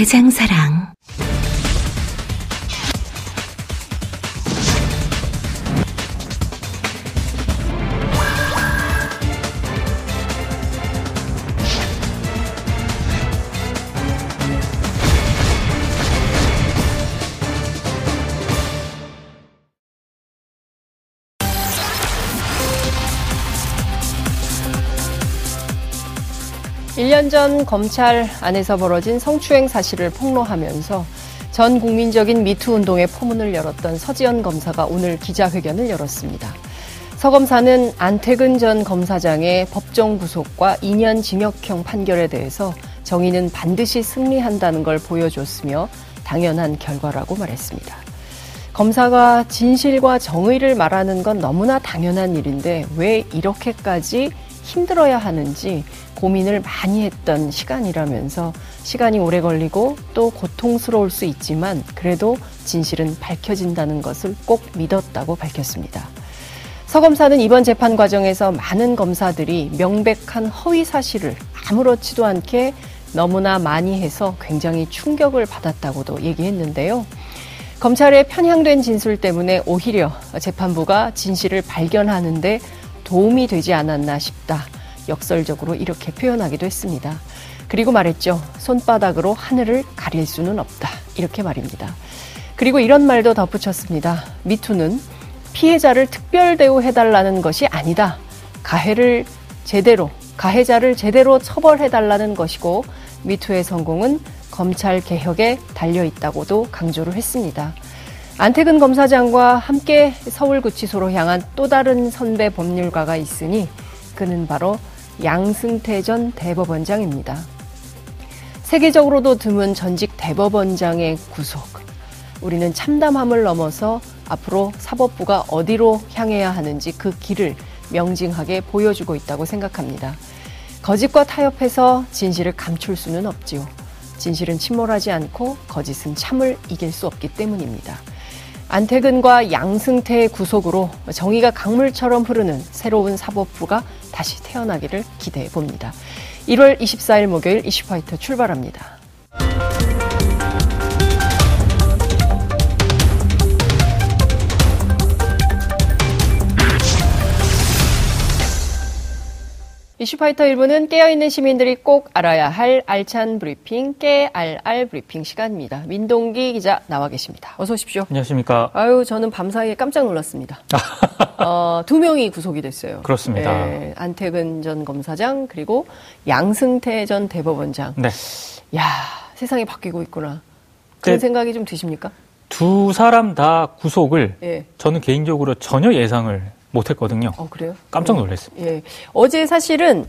대장사랑. 1년 전 검찰 안에서 벌어진 성추행 사실을 폭로하면서 전 국민적인 미투 운동의 포문을 열었던 서지현 검사가 오늘 기자회견을 열었습니다. 서 검사는 안태근 전 검사장의 법정 구속과 2년 징역형 판결에 대해서 정의는 반드시 승리한다는 걸 보여줬으며 당연한 결과라고 말했습니다. 검사가 진실과 정의를 말하는 건 너무나 당연한 일인데 왜 이렇게까지 힘들어야 하는지 고민을 많이 했던 시간이라면서 시간이 오래 걸리고 또 고통스러울 수 있지만 그래도 진실은 밝혀진다는 것을 꼭 믿었다고 밝혔습니다. 서 검사는 이번 재판 과정에서 많은 검사들이 명백한 허위 사실을 아무렇지도 않게 너무나 많이 해서 굉장히 충격을 받았다고도 얘기했는데요. 검찰의 편향된 진술 때문에 오히려 재판부가 진실을 발견하는데 도움이 되지 않았나 싶다. 역설적으로 이렇게 표현하기도 했습니다. 그리고 말했죠. 손바닥으로 하늘을 가릴 수는 없다. 이렇게 말입니다. 그리고 이런 말도 덧붙였습니다. 미투는 피해자를 특별 대우해달라는 것이 아니다. 가해를 제대로, 가해자를 제대로 처벌해달라는 것이고, 미투의 성공은 검찰 개혁에 달려 있다고도 강조를 했습니다. 안태근 검사장과 함께 서울구치소로 향한 또 다른 선배 법률가가 있으니 그는 바로 양승태 전 대법원장입니다. 세계적으로도 드문 전직 대법원장의 구속. 우리는 참담함을 넘어서 앞으로 사법부가 어디로 향해야 하는지 그 길을 명징하게 보여주고 있다고 생각합니다. 거짓과 타협해서 진실을 감출 수는 없지요. 진실은 침몰하지 않고 거짓은 참을 이길 수 없기 때문입니다. 안태근과 양승태의 구속으로 정의가 강물처럼 흐르는 새로운 사법부가 다시 태어나기를 기대해 봅니다. 1월 24일 목요일 이슈파이터 출발합니다. 이슈파이터 1부는 깨어있는 시민들이 꼭 알아야 할 알찬 브리핑, 깨알알 브리핑 시간입니다. 민동기 기자 나와 계십니다. 어서 오십시오. 안녕하십니까. 아유, 저는 밤사이에 깜짝 놀랐습니다. 어, 두 명이 구속이 됐어요. 그렇습니다. 예, 안태근 전 검사장, 그리고 양승태 전 대법원장. 네. 야 세상이 바뀌고 있구나. 그런 네. 생각이 좀 드십니까? 두 사람 다 구속을 예. 저는 개인적으로 전혀 예상을 못했거든요. 어, 그래요? 깜짝 놀랐습니다. 예. 어제 사실은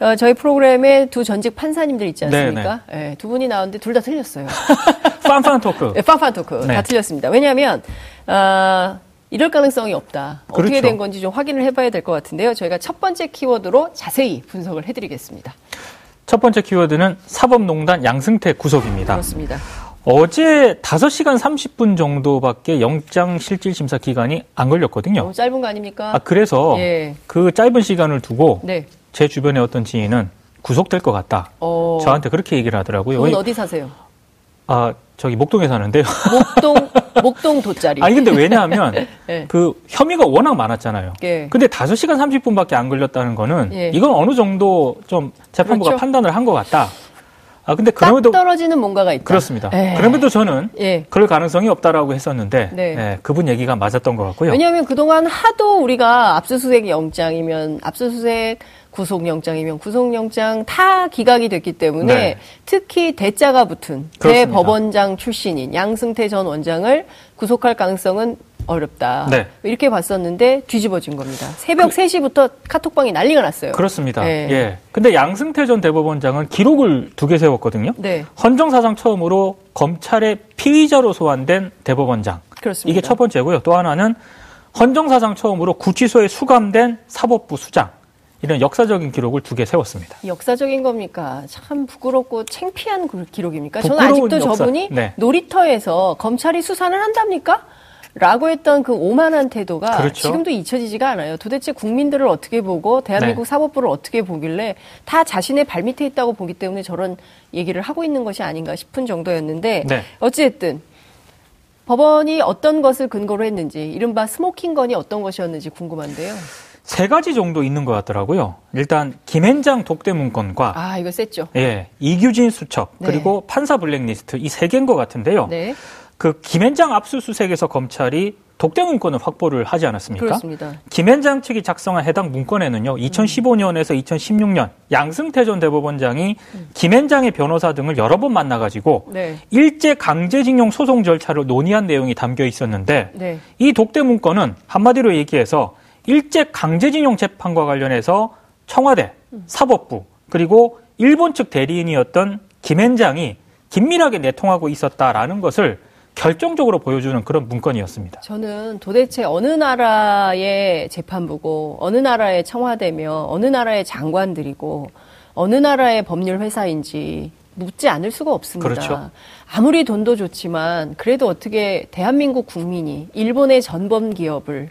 어, 저희 프로그램에 두 전직 판사님들 있지 네, 않습니까? 예, 두 분이 나왔는데 둘 다 틀렸어요. 빤빤 토크. 예, 팡팡 토크 네. 다 틀렸습니다. 왜냐하면 어, 이럴 가능성이 없다. 어떻게 그렇죠. 된 건지 좀 확인을 해봐야 될 것 같은데요. 저희가 첫 번째 키워드로 자세히 분석을 해드리겠습니다. 첫 번째 키워드는 사법농단 양승태 구속입니다. 그렇습니다. 어제 5시간 30분 정도밖에 영장 실질 심사 기간이 안 걸렸거든요. 너무 짧은 거 아닙니까? 아, 그래서 예. 그 짧은 시간을 두고 네. 제 주변의 어떤 지인은 구속될 것 같다. 어, 저한테 그렇게 얘기를 하더라고요. 그분 어디 사세요? 아, 저기 목동에 사는데요. 목동 목동 돗자리. 아니 근데 왜냐하면 예. 그 혐의가 워낙 많았잖아요. 예. 근데 5시간 30분밖에 안 걸렸다는 거는 예. 이건 어느 정도 좀 재판부가 그렇죠. 판단을 한 것 같다. 아 근데 딱 그럼에도 떨어지는 뭔가가 있다. 그렇습니다. 예. 그럼에도 저는 예. 그럴 가능성이 없다라고 했었는데 네. 예, 그분 얘기가 맞았던 것 같고요. 왜냐하면 그동안 하도 우리가 압수수색 영장이면 압수수색 구속영장이면 구속영장 다 기각이 됐기 때문에 네. 특히 대자가 붙은 그렇습니다. 대법원장 출신인 양승태 전 원장을 구속할 가능성은 어렵다. 네. 이렇게 봤었는데 뒤집어진 겁니다. 새벽 3시부터 카톡방이 난리가 났어요. 그렇습니다. 네. 예. 근데 양승태 전 대법원장은 기록을 두 개 세웠거든요. 네. 헌정사상 처음으로 검찰의 피의자로 소환된 대법원장. 그렇습니다. 이게 첫 번째고요. 또 하나는 헌정사상 처음으로 구치소에 수감된 사법부 수장. 이런 역사적인 기록을 두 개 세웠습니다. 역사적인 겁니까? 참 부끄럽고 창피한 그 기록입니까? 저는 아직도 역사. 저분이 네. 놀이터에서 검찰이 수사를 한답니까? 라고 했던 그 오만한 태도가 그렇죠. 지금도 잊혀지지가 않아요. 도대체 국민들을 어떻게 보고 대한민국 네. 사법부를 어떻게 보길래 다 자신의 발밑에 있다고 보기 때문에 저런 얘기를 하고 있는 것이 아닌가 싶은 정도였는데 네. 어찌됐든 법원이 어떤 것을 근거로 했는지 이른바 스모킹건이 어떤 것이었는지 궁금한데요. 세 가지 정도 있는 것 같더라고요. 일단 김앤장 독대 문건과 아 이거 셌죠. 예, 이규진 수첩 네. 그리고 판사 블랙리스트 이 세 개인 것 같은데요. 네, 그 김앤장 압수수색에서 검찰이 독대 문건을 확보를 하지 않았습니까? 그렇습니다. 김앤장 측이 작성한 해당 문건에는요, 2015년에서 2016년 양승태 전 대법원장이 김앤장의 변호사 등을 여러 번 만나가지고 네, 일제 강제징용 소송 절차를 논의한 내용이 담겨 있었는데 네. 이 독대 문건은 한마디로 얘기해서 일제 강제징용 재판과 관련해서 청와대, 사법부 그리고 일본 측 대리인이었던 김앤장이 긴밀하게 내통하고 있었다라는 것을 결정적으로 보여주는 그런 문건이었습니다. 저는 도대체 어느 나라의 재판부고 어느 나라의 청와대며 어느 나라의 장관들이고 어느 나라의 법률 회사인지 묻지 않을 수가 없습니다. 그렇죠. 아무리 돈도 좋지만 그래도 어떻게 대한민국 국민이 일본의 전범 기업을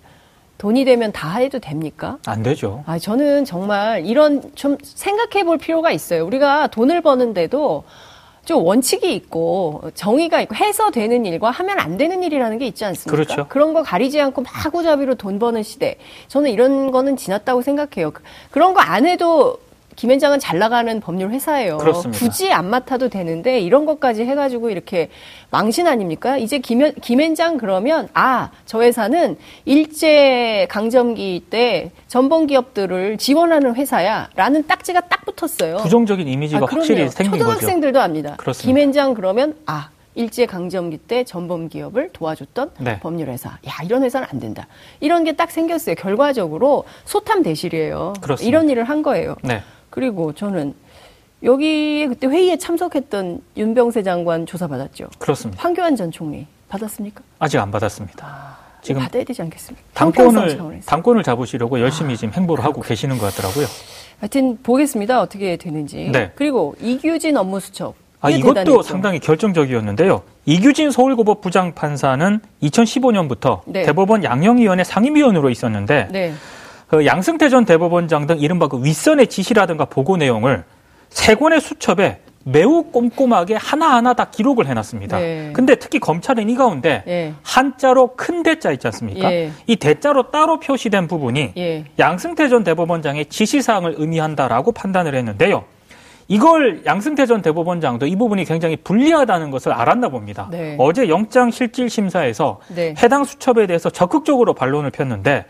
돈이 되면 다 해도 됩니까? 안 되죠. 아, 저는 정말 이런 좀 생각해 볼 필요가 있어요. 우리가 돈을 버는데도 좀 원칙이 있고 정의가 있고 해서 되는 일과 하면 안 되는 일이라는 게 있지 않습니까? 그렇죠. 그런 거 가리지 않고 마구잡이로 돈 버는 시대. 저는 이런 거는 지났다고 생각해요. 그- 그런 거 안 해도 김 현장은 잘 나가는 법률 회사예요. 그렇습니다. 굳이 안 맡아도 되는데 이런 것까지 해가지고 이렇게 망신 아닙니까? 이제 김 현, 김 현장 그러면 아, 저 회사는 일제 강점기 때 전범 기업들을 지원하는 회사야 라는 딱지가 딱 붙었어요. 부정적인 이미지가 아, 확실히. 생긴 거죠. 초등학생들도 압니다. 그렇습니다. 김 현장 그러면 아 일제 강점기 때 전범 기업을 도와줬던 네. 법률 회사. 야 이런 회사는 안 된다. 이런 게 딱 생겼어요. 결과적으로 소탐 대실이에요. 그렇습니다. 이런 일을 한 거예요. 네. 그리고 저는 여기에 그때 회의에 참석했던 윤병세 장관 조사 받았죠. 그렇습니다. 황교안 전 총리 받았습니까? 아직 안 받았습니다. 지금 받아야 되지 않겠습니까? 당권을. 당권을 잡으시려고 열심히 지금 행보를 하고 계시는 것 같더라고요. 하여튼 보겠습니다. 어떻게 되는지. 네. 그리고 이규진 업무수첩. 아, 이것도 대단했죠. 상당히 결정적이었는데요. 이규진 서울고법 부장판사는 2015년부터 네. 대법원 양형위원회 상임위원으로 있었는데 네. 그 양승태 전 대법원장 등 이른바 그 윗선의 지시라든가 보고 내용을 세 권의 수첩에 매우 꼼꼼하게 하나하나 다 기록을 해놨습니다. 네. 근데 특히 검찰은 이 가운데 예. 한자로 큰 대자 있지 않습니까? 예. 이 대자로 따로 표시된 부분이 예. 양승태 전 대법원장의 지시사항을 의미한다라고 판단을 했는데요. 이걸 양승태 전 대법원장도 이 부분이 굉장히 불리하다는 것을 알았나 봅니다. 네. 어제 영장 실질 심사에서 네. 해당 수첩에 대해서 적극적으로 반론을 폈는데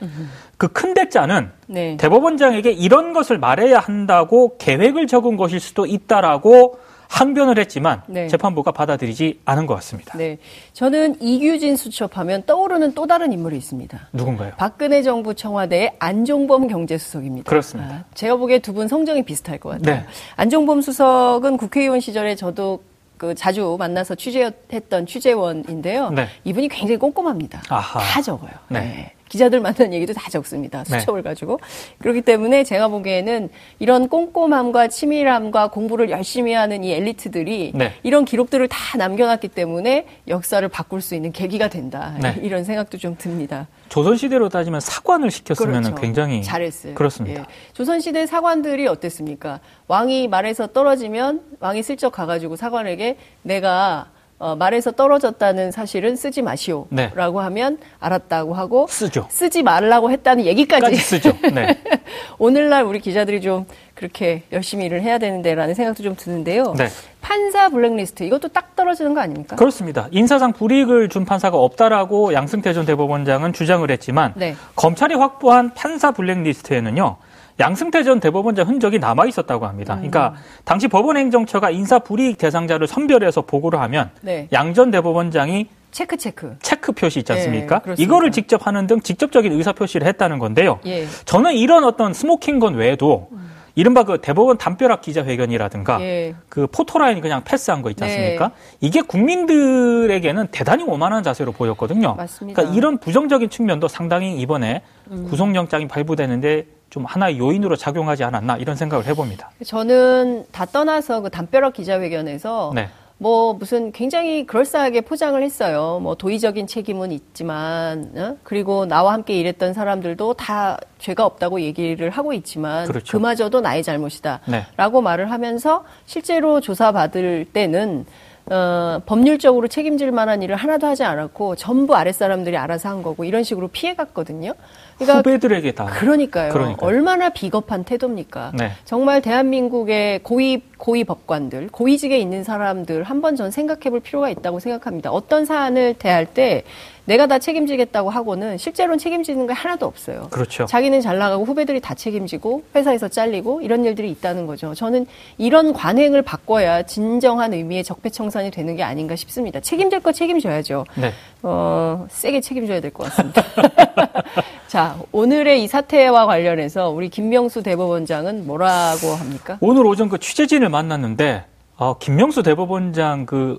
그 큰 대자는 네. 대법원장에게 이런 것을 말해야 한다고 계획을 적은 것일 수도 있다라고 항변을 했지만 네. 재판부가 받아들이지 않은 것 같습니다. 네. 저는 이규진 수첩하면 떠오르는 또 다른 인물이 있습니다. 누군가요? 박근혜 정부 청와대의 안종범 경제수석입니다. 그렇습니다. 아, 제가 보기에 두 분 성정이 비슷할 것 같아요. 네. 안종범 수석은 국회의원 시절에 저도 그 자주 만나서 취재했던 취재원인데요. 네. 이분이 굉장히 꼼꼼합니다. 아하. 다 적어요. 네. 기자들 만난 얘기도 다 적습니다. 네. 수첩을 가지고. 그렇기 때문에 제가 보기에는 이런 꼼꼼함과 치밀함과 공부를 열심히 하는 이 엘리트들이 네. 이런 기록들을 다 남겨놨기 때문에 역사를 바꿀 수 있는 계기가 된다. 네. 이런 생각도 좀 듭니다. 조선시대로 따지면 사관을 시켰으면 그렇죠. 굉장히 잘했어요. 그렇습니다. 예. 조선시대 사관들이 어땠습니까? 왕이 말에서 떨어지면 왕이 슬쩍 가가지고 사관에게 내가 어, 말에서 떨어졌다는 사실은 쓰지 마시오라고 네. 하면 알았다고 하고 쓰죠. 쓰지 말라고 했다는 얘기까지 까지 쓰죠. 네. 오늘날 우리 기자들이 좀 그렇게 열심히 일을 해야 되는데라는 생각도 좀 드는데요. 네. 판사 블랙리스트 이것도 딱 떨어지는 거 아닙니까? 그렇습니다. 인사상 불이익을 준 판사가 없다라고 양승태 전 대법원장은 주장을 했지만 네. 검찰이 확보한 판사 블랙리스트에는요. 양승태 전 대법원장 흔적이 남아 있었다고 합니다. 음. 그러니까 당시 법원행정처가 인사 불이익 대상자를 선별해서 보고를 하면 네. 양전 대법원장이 체크 체크 체크 표시 있지 않습니까? 네, 이거를 직접 하는 등 직접적인 의사 표시를 했다는 건데요. 예. 저는 이런 어떤 smoking gun 외에도 음. 이른바 그 대법원 담벼락 기자회견이라든가 예. 그 포토라인 그냥 패스한 거 있지 네. 않습니까? 네. 이게 국민들에게는 대단히 오만한 자세로 보였거든요. 맞습니다. 그러니까 이런 부정적인 측면도 상당히 이번에 음. 구속영장이 발부되는데 좀 하나의 요인으로 작용하지 않았나 이런 생각을 해봅니다. 저는 다 떠나서 그 담벼락 기자회견에서 네. 뭐 무슨 굉장히 그럴싸하게 포장을 했어요. 뭐 도의적인 책임은 있지만 어? 그리고 나와 함께 일했던 사람들도 다 죄가 없다고 얘기를 하고 있지만 그렇죠. 그마저도 나의 잘못이다라고 네. 말을 하면서 실제로 조사받을 때는 어, 법률적으로 책임질 만한 일을 하나도 하지 않았고 전부 아랫사람들이 알아서 한 거고 이런 식으로 피해갔거든요. 그러니까 후배들에게 다. 그러니까요. 그러니까요. 얼마나 비겁한 태도입니까? 네. 정말 대한민국의 고위 고위 법관들, 고위직에 있는 사람들 한 번 전 생각해 볼 필요가 있다고 생각합니다. 어떤 사안을 대할 때 내가 다 책임지겠다고 하고는 실제로는 책임지는 게 하나도 없어요. 그렇죠. 자기는 잘 나가고 후배들이 다 책임지고 회사에서 잘리고 이런 일들이 있다는 거죠. 저는 이런 관행을 바꿔야 진정한 의미의 적폐청산이 되는 게 아닌가 싶습니다. 책임질 거 책임져야죠. 네. 어, 세게 책임져야 될 것 같습니다. 자, 오늘의 이 사태와 관련해서 우리 김명수 대법원장은 뭐라고 합니까? 오늘 오전 그 취재진을 만났는데 어, 김명수 대법원장 그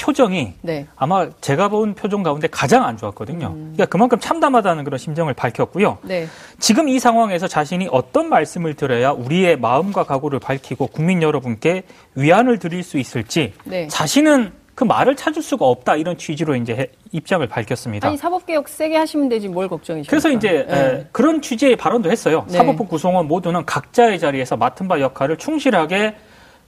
표정이 네. 아마 제가 본 표정 가운데 가장 안 좋았거든요. 음. 그러니까 그만큼 참담하다는 그런 심정을 밝혔고요. 네. 지금 이 상황에서 자신이 어떤 말씀을 드려야 우리의 마음과 각오를 밝히고 국민 여러분께 위안을 드릴 수 있을지 네. 자신은 그 말을 찾을 수가 없다 이런 취지로 이제 입장을 밝혔습니다. 아니 사법개혁 세게 하시면 되지 뭘 걱정이십니까? 그래서 이제 네. 에, 그런 취지의 발언도 했어요. 네. 사법부 구성원 모두는 각자의 자리에서 맡은 바 역할을 충실하게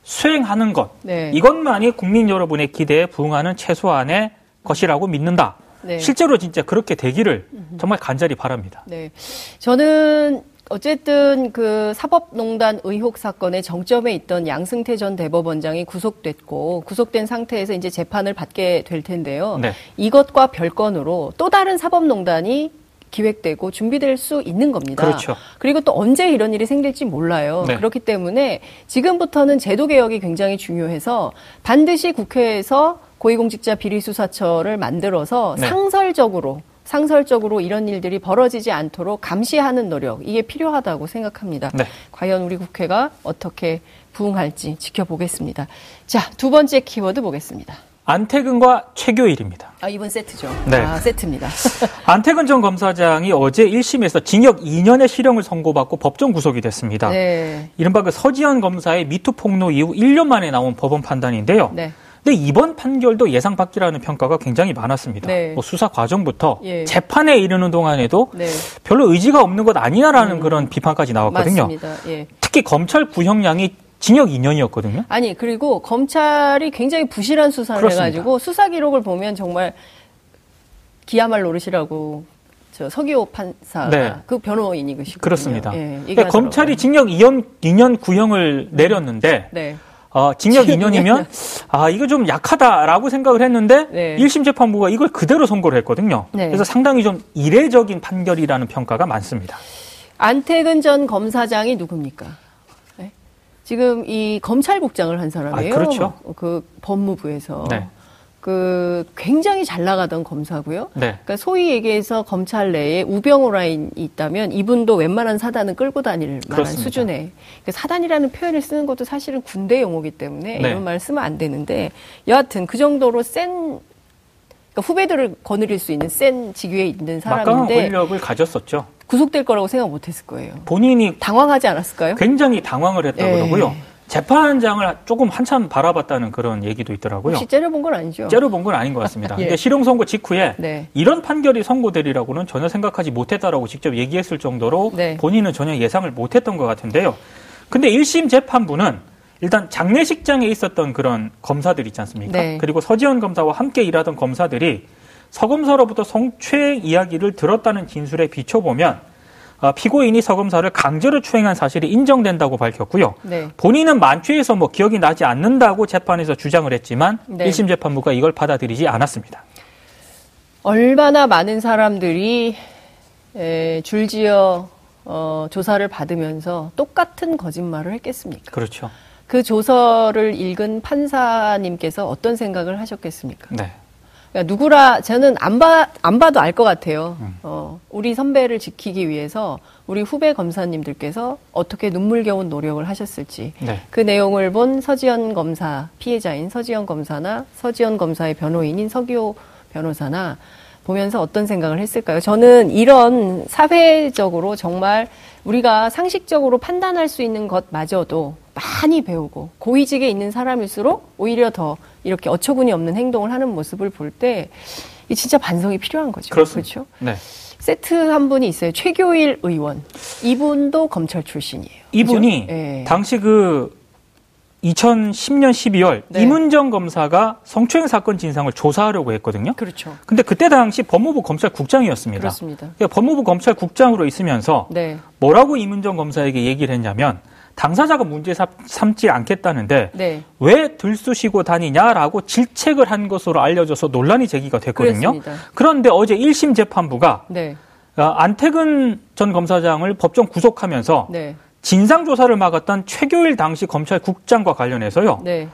수행하는 것 네. 이것만이 국민 여러분의 기대에 부응하는 최소한의 것이라고 믿는다. 네. 실제로 진짜 그렇게 되기를 정말 간절히 바랍니다. 네. 저는 어쨌든 그 사법농단 의혹 사건의 정점에 있던 양승태 전 대법원장이 구속됐고 구속된 상태에서 이제 재판을 받게 될 텐데요. 네. 이것과 별건으로 또 다른 사법농단이 기획되고 준비될 수 있는 겁니다. 그렇죠. 그리고 또 언제 이런 일이 생길지 몰라요. 네. 그렇기 때문에 지금부터는 제도 개혁이 굉장히 중요해서 반드시 국회에서 고위공직자 비리수사처를 만들어서 네. 상설적으로 상설적으로 이런 일들이 벌어지지 않도록 감시하는 노력 이게 필요하다고 생각합니다. 네. 과연 우리 국회가 어떻게 부응할지 지켜보겠습니다. 자, 두 번째 키워드 보겠습니다. 안태근과 최교일입니다. 아, 이번 세트죠. 네. 아, 세트입니다. 안태근 전 검사장이 어제 1심에서 징역 2년의 실형을 선고받고 법정 구속이 됐습니다. 네. 이른바 그 서지현 검사의 미투 폭로 이후 1년 만에 나온 법원 판단인데요. 네. 근데 이번 판결도 예상 밖이라는 평가가 굉장히 많았습니다. 네. 뭐 수사 과정부터 예. 재판에 이르는 동안에도 네. 별로 의지가 없는 것 아니냐라는 음. 그런 비판까지 나왔거든요. 맞습니다. 예. 특히 검찰 구형량이 징역 2년이었거든요. 아니 그리고 검찰이 굉장히 부실한 수사를 그렇습니다. 해가지고 수사 기록을 보면 정말 기야말 노릇이라고 저 서기호 판사 네. 그 변호인이 그시고 그렇습니다. 예, 그러니까 검찰이 징역 2년 2년 구형을 내렸는데 네. 어, 징역 2년이면 아 이거 좀 약하다라고 생각을 했는데 네. 1심 재판부가 이걸 그대로 선고를 했거든요. 네. 그래서 상당히 좀 이례적인 판결이라는 평가가 많습니다. 안태근 전 검사장이 누굽니까? 지금 이 검찰국장을 한 사람이에요. 아, 그렇죠. 그 법무부에서. 네. 그 굉장히 잘 나가던 검사고요. 네. 그러니까 소위 얘기해서 검찰 내에 우병우 라인이 있다면 이분도 웬만한 사단은 끌고 다닐 만한 수준의 그러니까 사단이라는 표현을 쓰는 것도 사실은 군대 용어기 때문에 네. 이런 말 쓰면 안 되는데 여하튼 그 정도로 센 그러니까 후배들을 거느릴 수 있는 센 직위에 있는 사람인데 권력을 가졌었죠. 구속될 거라고 생각 못했을 거예요. 본인이 당황하지 않았을까요? 굉장히 당황을 했다고 예. 그러고요. 재판장을 조금 한참 바라봤다는 그런 얘기도 있더라고요. 혹시 째려본 건 아니죠? 째려본 건 아닌 것 같습니다. 예. 실형 선고 직후에 네. 이런 판결이 선고되리라고는 전혀 생각하지 못했다라고 직접 얘기했을 정도로 네. 본인은 전혀 예상을 못했던 것 같은데요. 근데 1심 재판부는 일단 장례식장에 있었던 그런 검사들 있지 않습니까? 네. 그리고 서지현 검사와 함께 일하던 검사들이 서 검사로부터 성추행 이야기를 들었다는 진술에 비춰보면 어, 피고인이 서검사를 강제로 추행한 사실이 인정된다고 밝혔고요. 네. 본인은 만취해서 뭐 기억이 나지 않는다고 재판에서 주장을 했지만 네. 1심 재판부가 이걸 받아들이지 않았습니다. 얼마나 많은 사람들이 에, 줄지어 어, 조사를 받으면서 똑같은 거짓말을 했겠습니까? 그렇죠. 그 조서를 읽은 판사님께서 어떤 생각을 하셨겠습니까? 네. 그러니까 누구라 저는 안, 봐, 안 봐도 알 것 같아요. 어, 우리 선배를 지키기 위해서 우리 후배 검사님들께서 어떻게 눈물겨운 노력을 하셨을지 네. 그 내용을 본 서지현 검사 피해자인 서지현 검사나 서지현 검사의 변호인인 서기호 변호사나 보면서 어떤 생각을 했을까요? 저는 이런 사회적으로 정말 우리가 상식적으로 판단할 수 있는 것마저도 많이 배우고 고위직에 있는 사람일수록 오히려 더 이렇게 어처구니 없는 행동을 하는 모습을 볼때 진짜 반성이 필요한 거죠. 그렇습니다. 그렇죠? 네. 세트 한 분이 있어요. 최교일 의원. 이분도 검찰 출신이에요. 이분이 그죠? 예. 당시 그 2010년 12월 네. 이문정 검사가 성추행 사건 진상을 조사하려고 했거든요. 그렇죠. 근데 그때 당시 법무부 검찰국장이었습니다. 그렇습니다. 그러니까 법무부 검찰국장으로 있으면서 네. 뭐라고 이문정 검사에게 얘기를 했냐면 당사자가 문제 삼- 삼지 않겠다는데 네. 왜 들쑤시고 다니냐라고 질책을 한 것으로 알려져서 논란이 제기가 됐거든요. 그랬습니다. 그런데 어제 1심 재판부가 네. 어, 안태근 전 검사장을 법정 구속하면서 네. 진상조사를 막았던 최교일 당시 검찰국장과 관련해서요. 네.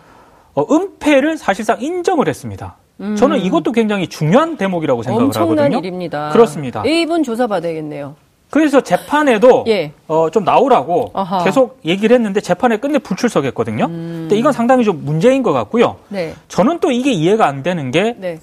어, 은폐를 사실상 인정을 했습니다. 저는 이것도 굉장히 중요한 대목이라고 생각을 음. 엄청난 하거든요. 일입니다. 그렇습니다. 이분 조사받아야겠네요. 그래서 재판에도 예. 어, 좀 나오라고 아하. 음. 계속 얘기를 했는데 재판에 끝내 불출석했거든요. 근데 이건 상당히 좀 문제인 것 같고요. 네. 저는 또 이게 이해가 안 되는 게 네.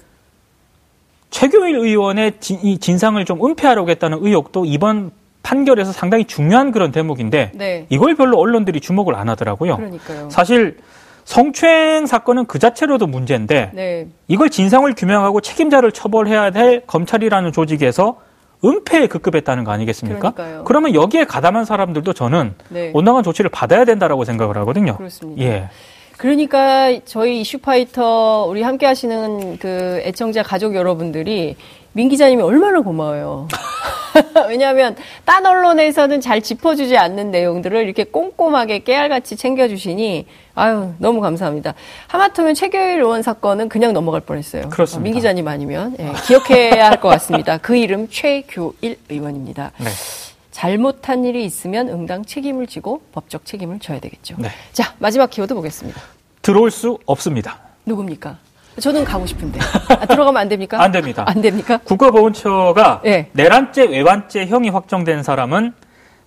최교일 의원의 진, 이 진상을 좀 은폐하려고 했다는 의혹도 이번 판결에서 상당히 중요한 그런 대목인데 네. 이걸 별로 언론들이 주목을 안 하더라고요. 그러니까요. 사실 성추행 사건은 그 자체로도 문제인데 네. 이걸 진상을 규명하고 책임자를 처벌해야 될 검찰이라는 조직에서 은폐에 급급했다는 거 아니겠습니까? 그러니까요. 러면 여기에 가담한 사람들도 저는 네. 온당한 조치를 받아야 된다라고 생각을 하거든요. 그렇습니다. 예. 그러니까 저희 이슈파이터 우리 함께 하시는 그 애청자 가족 여러분들이 민 기자님이 얼마나 고마워요. 왜냐하면 딴 언론에서는 잘 짚어주지 않는 내용들을 이렇게 꼼꼼하게 깨알같이 챙겨주시니 아유 너무 감사합니다. 하마터면 최교일 의원 사건은 그냥 넘어갈 뻔했어요. 그렇습니다. 어, 민 기자님 아니면 예, 기억해야 할 것 같습니다. 그 이름 최교일 의원입니다. 네. 잘못한 일이 있으면 응당 책임을 지고 법적 책임을 져야 되겠죠. 네. 자 마지막 키워드 보겠습니다. 들어올 수 없습니다. 누굽니까? 저는 가고 싶은데 아, 들어가면 안 됩니까? 안 됩니다. 안 됩니까? 국가보훈처가 예. 내란죄, 외환죄 형이 확정된 사람은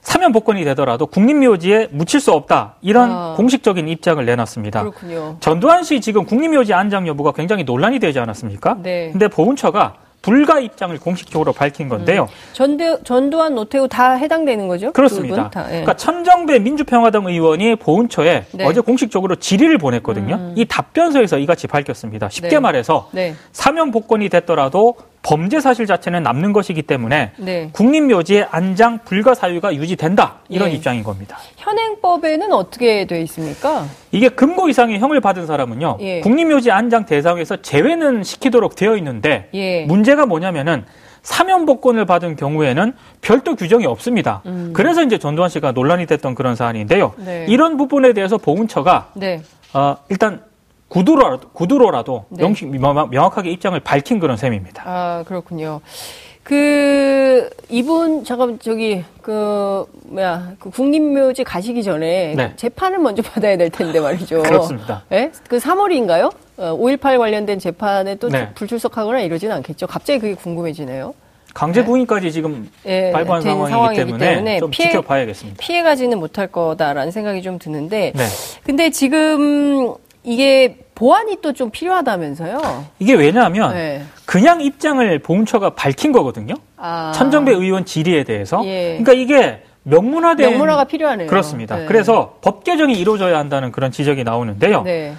사면 복권이 되더라도 국립묘지에 묻힐 수 없다. 이런 아. 공식적인 입장을 내놨습니다. 그렇군요. 전두환 씨 지금 국립묘지 안장 여부가 굉장히 논란이 되지 않았습니까? 네. 근데 보훈처가 불가 입장을 공식적으로 밝힌 건데요. 전대, 전두환, 노태우 다 해당되는 거죠? 그렇습니다. 다, 예. 그러니까 천정배 민주평화당 의원이 보훈처에 네. 어제 공식적으로 질의를 보냈거든요. 이 답변서에서 이같이 밝혔습니다. 쉽게 네. 말해서 네. 사면 복권이 됐더라도 범죄 사실 자체는 남는 것이기 때문에 네. 국립묘지의 안장 불가 사유가 유지된다 이런 예. 입장인 겁니다. 현행법에는 어떻게 돼 있습니까? 이게 금고 이상의 형을 받은 사람은요 예. 국립묘지 안장 대상에서 제외는 시키도록 되어 있는데 예. 문제가 뭐냐면은 사면 복권을 받은 경우에는 별도 규정이 없습니다. 그래서 이제 전두환 씨가 논란이 됐던 그런 사안인데요. 음. 네. 이런 부분에 대해서 보훈처가 네. 어, 일단 구두로라도, 구두로라도 네. 명식, 명- 명확하게 입장을 밝힌 그런 셈입니다. 아, 그렇군요. 그, 이분, 잠깐, 저기, 그, 뭐야, 그 국립묘지 가시기 전에 네. 재판을 먼저 받아야 될 텐데 말이죠. 그렇습니다. 예? 그 3월인가요? 5.18 관련된 재판에 또 네. 불출석하거나 이러지는 않겠죠. 갑자기 그게 궁금해지네요. 강제 구인까지 지금 예, 발부한 된 상황이기, 상황이기 때문에, 때문에 좀 피해- 지켜봐야겠습니다. 피해가지는 못할 거다라는 생각이 좀 드는데. 네. 근데 지금 이게 보완이 또 좀 필요하다면서요? 이게 왜냐하면 네. 그냥 입장을 보훈처가 밝힌 거거든요. 아. 천정배 의원 질의에 대해서. 예. 그러니까 이게 명문화된 명문화가 필요하네요. 그렇습니다. 네. 그래서 법 개정이 이루어져야 한다는 그런 지적이 나오는데요. 네.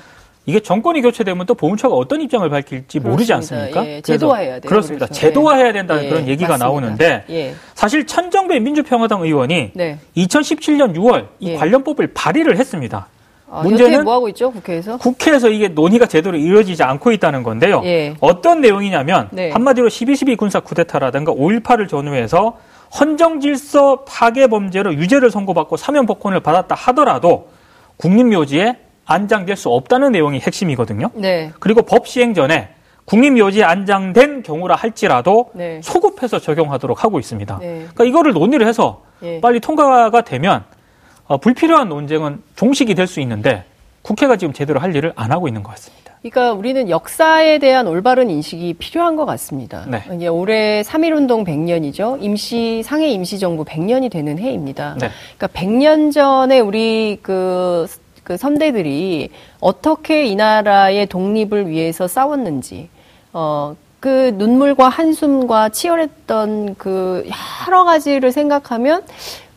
이게 정권이 교체되면 또 보훈처가 어떤 입장을 밝힐지 모르지 그렇습니다. 않습니까? 예, 제도화해야 돼요. 그렇습니다. 그래서. 제도화해야 된다는 예, 그런 얘기가 맞습니다. 나오는데 예. 사실 천정배 민주평화당 의원이 네. 2017년 6월 이 예. 관련법을 발의를 했습니다. 아, 문제는 뭐 하고 있죠 국회에서? 국회에서 이게 논의가 제대로 이루어지지 않고 있다는 건데요. 예. 어떤 내용이냐면 네. 한마디로 12.12 군사 쿠데타라든가 5.18을 전후해서 헌정 질서 파괴 범죄로 유죄를 선고받고 사면 복권을 받았다 하더라도 국립묘지에 안장될 수 없다는 내용이 핵심이거든요. 네. 그리고 법 시행 전에 국립묘지에 안장된 경우라 할지라도 네. 소급해서 적용하도록 하고 있습니다. 네. 그러니까 이거를 논의를 해서 네. 빨리 통과가 되면 어, 불필요한 논쟁은 종식이 될 수 있는데 국회가 지금 제대로 할 일을 안 하고 있는 것 같습니다. 그러니까 우리는 역사에 대한 올바른 인식이 필요한 것 같습니다. 네. 이제 올해 3.1운동 100년이죠. 임시, 상해 임시정부 100년이 되는 해입니다. 네. 그러니까 100년 전에 우리 그, 그 선대들이 어떻게 이 나라의 독립을 위해서 싸웠는지, 어, 그 눈물과 한숨과 치열했던 그 여러 가지를 생각하면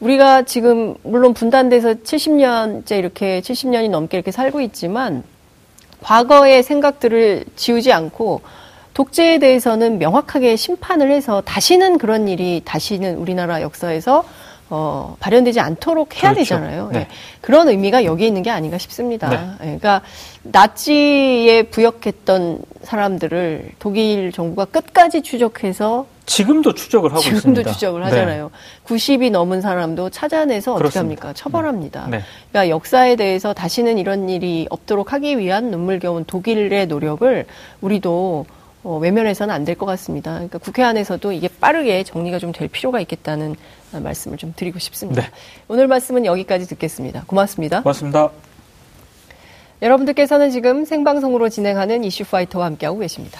우리가 지금 물론 분단돼서 70년째 이렇게 70년이 넘게 이렇게 살고 있지만 과거의 생각들을 지우지 않고 독재에 대해서는 명확하게 심판을 해서 다시는 그런 일이 다시는 우리나라 역사에서 어, 발현되지 않도록 해야 그렇죠. 되잖아요. 네. 네. 그런 의미가 여기에 있는 게 아닌가 싶습니다. 네. 네. 그러니까 나치에 부역했던 사람들을 독일 정부가 끝까지 추적해서 지금도 추적을 하고 지금도 있습니다. 지금도 추적을 하잖아요. 네. 90이 넘은 사람도 찾아내서 어떻게. 합니까? 처벌합니다. 네. 그러니까 역사에 대해서 다시는 이런 일이 없도록 하기 위한 눈물겨운 독일의 노력을 우리도 어, 외면해서는 안 될 것 같습니다. 그러니까 국회 안에서도 이게 빠르게 정리가 좀 될 필요가 있겠다는 말씀을 좀 드리고 싶습니다. 네. 오늘 말씀은 여기까지 듣겠습니다. 고맙습니다. 고맙습니다. 여러분들께서는 지금 생방송으로 진행하는 이슈 파이터와 함께하고 계십니다.